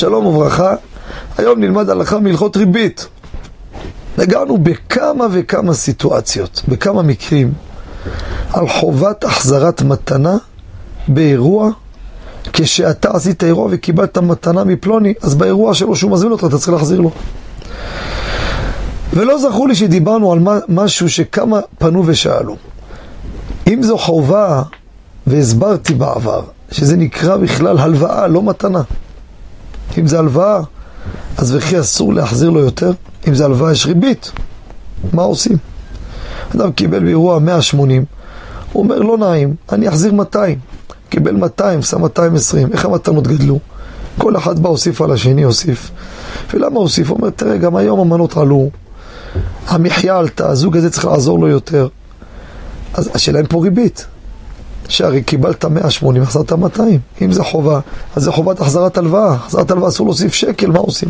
שלום וברכה, היום נלמד הלכה מהלכות ריבית. נגענו בכמה וכמה סיטואציות, בכמה מקרים, על חובת החזרת מתנה באירוע, כשאתה עשית אירוע וקיבלת מתנה מפלוני, אז באירוע שלו שהוא מזמין אותך אתה צריך להחזיר לו. ולא זכור לי שדיברנו על משהו שכמה פנו ושאלו. אם זו חובה, והסברתי בעבר, שזה נקרא בכלל הלוואה, לא מתנה. אם זה הלוואה, אז וכי אסור להחזיר לו יותר? אם זה הלוואה יש ריבית, מה עושים? אדם קיבל באירוע 180, הוא אומר לא נעים, אני אחזיר 200. קיבל 200, שם 220, איך המתנות גדלו? כל אחד בא הוסיף על השני, הוסיף. ולמה הוסיף? הוא אומר, תראה, גם היום המנות עלו, המחיה עלתה, הזוג הזה צריך לעזור לו יותר. אז השאלה אין פה ריבית. שהרי קיבלת 180, החזרת 200. אם זה חובה, אז זה חובת החזרת הלוואה. החזרת הלוואה אסור להוסיף שקל, מה עושים?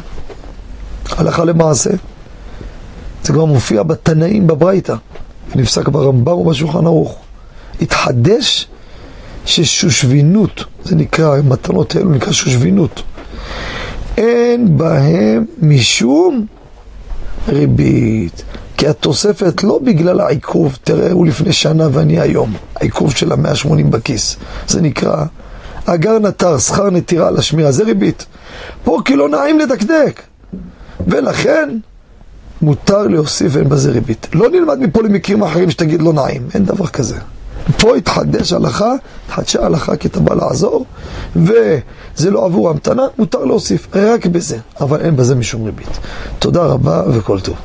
הלכה למעשה. זה כבר מופיע בתנאים בברייתא, ונפסק ברמב"ם ובשולחן ערוך. התחדש ששושבינות, זה נקרא, מתנות האלו נקרא שושבינות. אין בהם משום ריבית. כי התוספת לא בגלל העיכוב, תראה, הוא לפני שנה ואני היום, העיכוב של המאה שמונים בכיס. זה נקרא אגר נטר, שכר נטירה על השמירה, זה ריבית. פה כי לא נעים לדקדק. ולכן מותר להוסיף ואין בזה ריבית. לא נלמד מפה למקרים אחרים שתגיד לא נעים, אין דבר כזה. פה התחדש הלכה, התחדשה הלכה כי אתה בא לעזור, וזה לא עבור המתנה, מותר להוסיף, רק בזה, אבל אין בזה משום ריבית. תודה רבה וכל טוב.